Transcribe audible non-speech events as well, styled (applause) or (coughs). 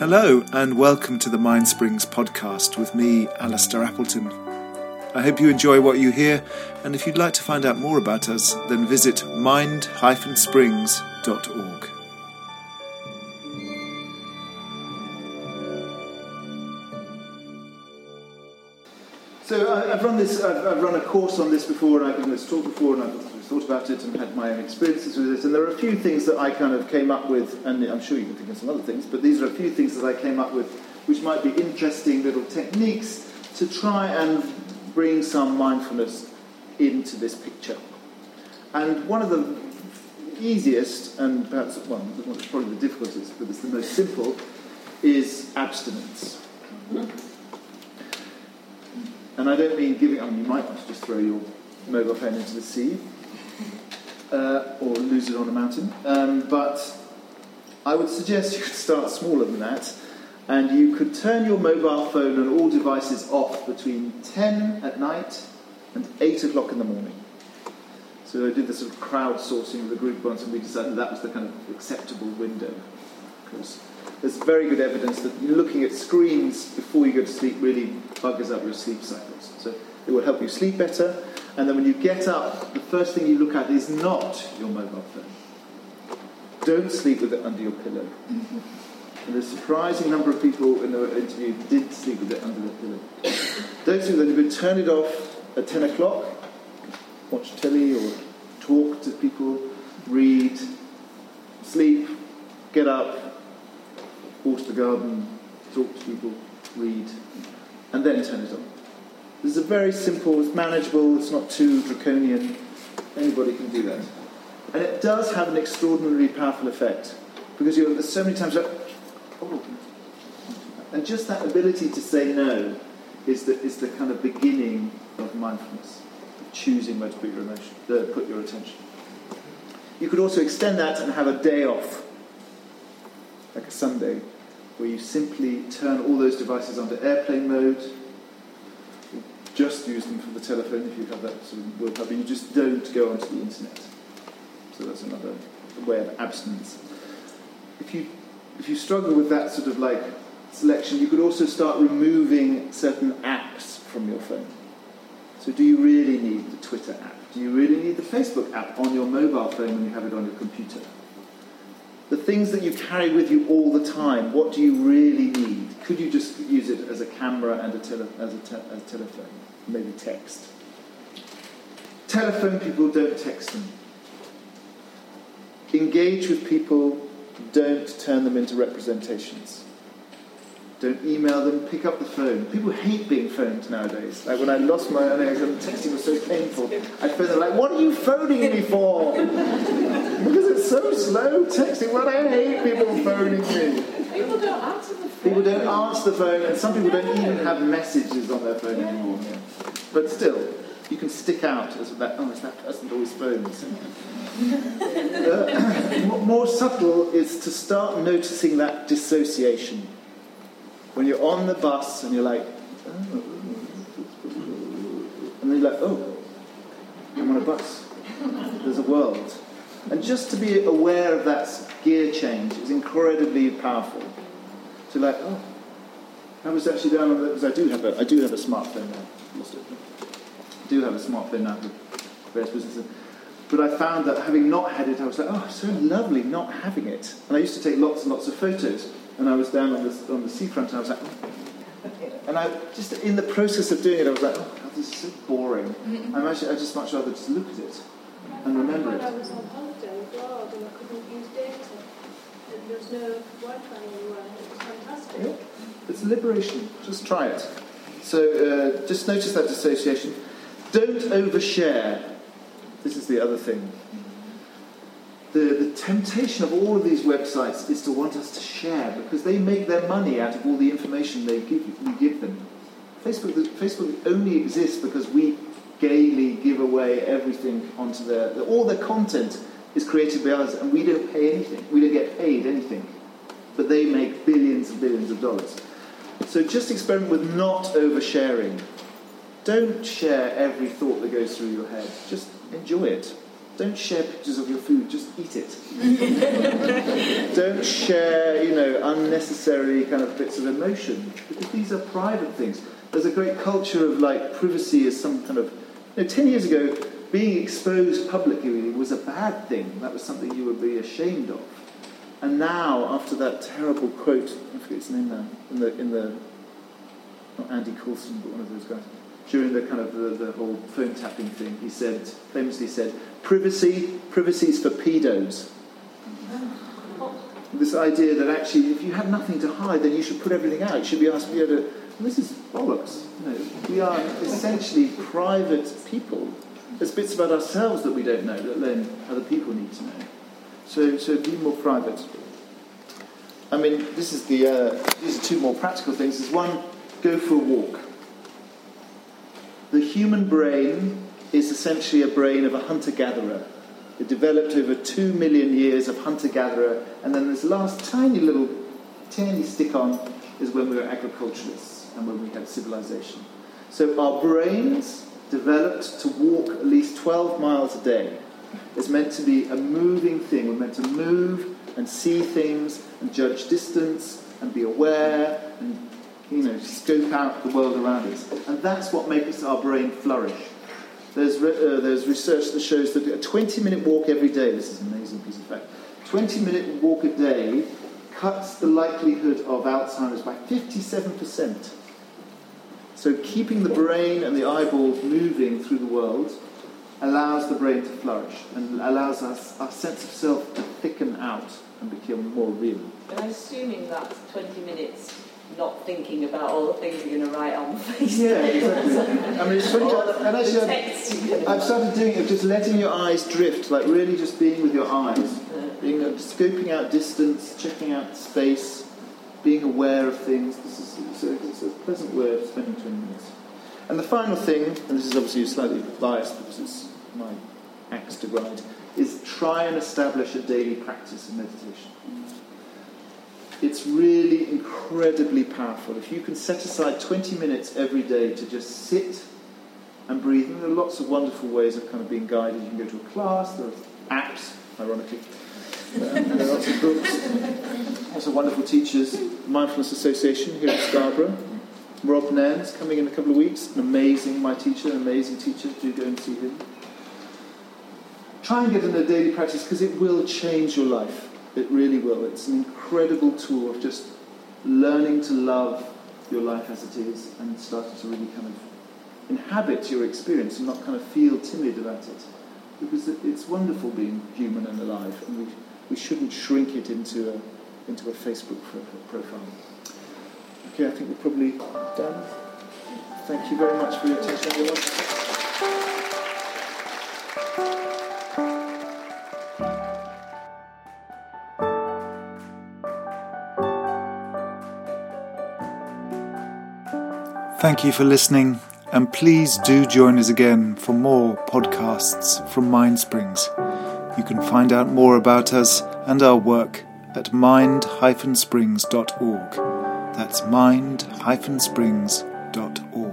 Hello, and welcome to the Mind Springs podcast with me, Alistair Appleton. I hope you enjoy what you hear, and if you'd like to find out more about us, then visit mind-springs.org. So I, have run this. I've, I've, run a course on this before, and I've given this talk before, and I've thought about it and had my own experiences with it. And there are a few things that I kind of came up with, and I'm sure you can think of some other things, but these are a few things that I came up with, which might be interesting little techniques to try and bring some mindfulness into this picture. And one of the easiest, and perhaps well, probably the difficult, but it's the most simple, is abstinence. Mm-hmm. And I don't mean giving, I mean, you might want to just throw your mobile phone into the sea uh, or lose it on a mountain. Um, but I would suggest you could start smaller than that and you could turn your mobile phone and all devices off between 10 at night and 8 o'clock in the morning. So I did this sort of crowdsourcing with a group once and we decided that was the kind of acceptable window. There's very good evidence that looking at screens before you go to sleep really buggers up your sleep cycles. So it will help you sleep better. And then when you get up, the first thing you look at is not your mobile phone. Don't sleep with it under your pillow. Mm-hmm. And a surprising number of people in the interview did sleep with it under their pillow. Don't sleep with it. You could turn it off at 10 o'clock, watch telly or talk to people, read, sleep, get up, water the garden, talk to people, read, and then turn it on. This is a very simple, it's manageable, it's not too draconian. Anybody can do that. And it does have an extraordinarily powerful effect because you there's so many times like, oh, and just that ability to say no is the, is the kind of beginning of mindfulness, choosing where to put your emotion, put your attention. You could also extend that and have a day off like a Sunday, where you simply turn all those devices onto airplane mode, just use them for the telephone if you have that sort of willpower, but you just don't go onto the internet. So that's another way of abstinence. If you if you struggle with that sort of like selection, you could also start removing certain apps from your phone. So do you really need the Twitter app? Do you really need the Facebook app on your mobile phone when you have it on your computer? The things that you carry with you all the time, what do you really need? Could you just use it as a camera and a, tele- as a, te- a telephone? Maybe text. Telephone people, don't text them. Engage with people, don't turn them into representations. Don't email them, pick up the phone. People hate being phoned nowadays. Like when I lost my own, texting was so painful. I them like, what are you phoning me for? because it's so slow texting. Well, I hate people phoning me. People don't answer the phone. People don't answer the phone, and some people don't even have messages on their phone anymore. But still, you can stick out as that, oh, it's that person always phones. uh, (coughs) more subtle is to start noticing that dissociation when you're on the bus and you're like, oh, and then you're like, oh, On a bus. There's a world. And just to be aware of that gear change is incredibly powerful. So like, oh, I was actually down on because I do have a, I do have a smartphone now. Lost it. I do have a smartphone now with various businesses. But I found that having not had it, I was like, oh, so lovely not having it. And I used to take lots and lots of photos and I was down on the, on the seafront, and I was like, oh. and I just in the process of doing it, I was like, oh, God, this is so boring. Mm-hmm. I'm actually, I just much rather just look at it and remember it. I was on holiday abroad and I couldn't use data. There was no Wi-Fi anywhere. It was fantastic. Yeah. It's liberation. Just try it. So uh, just notice that dissociation. Don't overshare. This is the other thing the, the temptation of all of these websites is to want us to share because they make their money out of all the information they give, we give them. Facebook, Facebook only exists because we gaily give away everything onto their, all their content is created by us and we don't pay anything. We don't get paid anything. But they make billions and billions of dollars. So just experiment with not oversharing. Don't share every thought that goes through your head. Just enjoy it don't share pictures of your food, just eat it. (laughs) don't share, you know, unnecessary kind of bits of emotion, because these are private things. There's a great culture of like privacy as some kind of. You know, ten years ago, being exposed publicly was a bad thing. That was something you would be ashamed of. And now, after that terrible quote, I forget his name now, in the in the not Andy Coulson, but one of those guys during the kind of the, the whole phone tapping thing, he said, famously said, privacy, privacy is for pedos. This idea that actually, if you have nothing to hide, then you should put everything out. You should be asked to. Well, this is bollocks. You know, we are essentially private people. There's bits about ourselves that we don't know that then other people need to know. So, so be more private. I mean, this is the. Uh, these are two more practical things. There's one, go for a walk. The human brain is essentially a brain of a hunter gatherer. It developed over two million years of hunter gatherer, and then this last tiny little, tiny stick on is when we were agriculturalists and when we had civilization. So our brains developed to walk at least 12 miles a day. It's meant to be a moving thing. We're meant to move and see things and judge distance and be aware and you know, scope out the world around us. And that's what makes our brain flourish. There's, re- uh, there's research that shows that a 20 minute walk every day, this is an amazing piece of fact, 20 minute walk a day cuts the likelihood of Alzheimer's by 57%. So keeping the brain and the eyeballs moving through the world allows the brain to flourish and allows us our sense of self to thicken out and become more real. I'm assuming that 20 minutes not thinking about all the things you're going to write on Facebook. Yeah, exactly. I mean, it's funny. And actually, I've, text you're going I've started doing it, just letting your eyes drift, like really just being with your eyes, being uh, scoping out distance, checking out space, being aware of things. This is it's a, it's a pleasant way of spending 20 minutes. And the final thing, and this is obviously slightly biased because it's my axe to grind, is try and establish a daily practice of meditation. It's really incredibly powerful. If you can set aside 20 minutes every day to just sit and breathe, and there are lots of wonderful ways of kind of being guided. You can go to a class, there are apps, ironically. Uh, there are lots of books, lots of wonderful teachers. Mindfulness Association here at Scarborough. Rob Nairn's coming in a couple of weeks. An amazing, my teacher, an amazing teacher. Do go and see him. Try and get in a daily practice because it will change your life. It really will. It's an incredible tool of just learning to love your life as it is and starting to really kind of inhabit your experience and not kind of feel timid about it. Because it's wonderful being human and alive, and we, we shouldn't shrink it into a, into a Facebook profile. Okay, I think we're probably done. Thank you very much for your attention, everyone. Thank you for listening, and please do join us again for more podcasts from MindSprings. You can find out more about us and our work at mind-springs.org. That's mind-springs.org.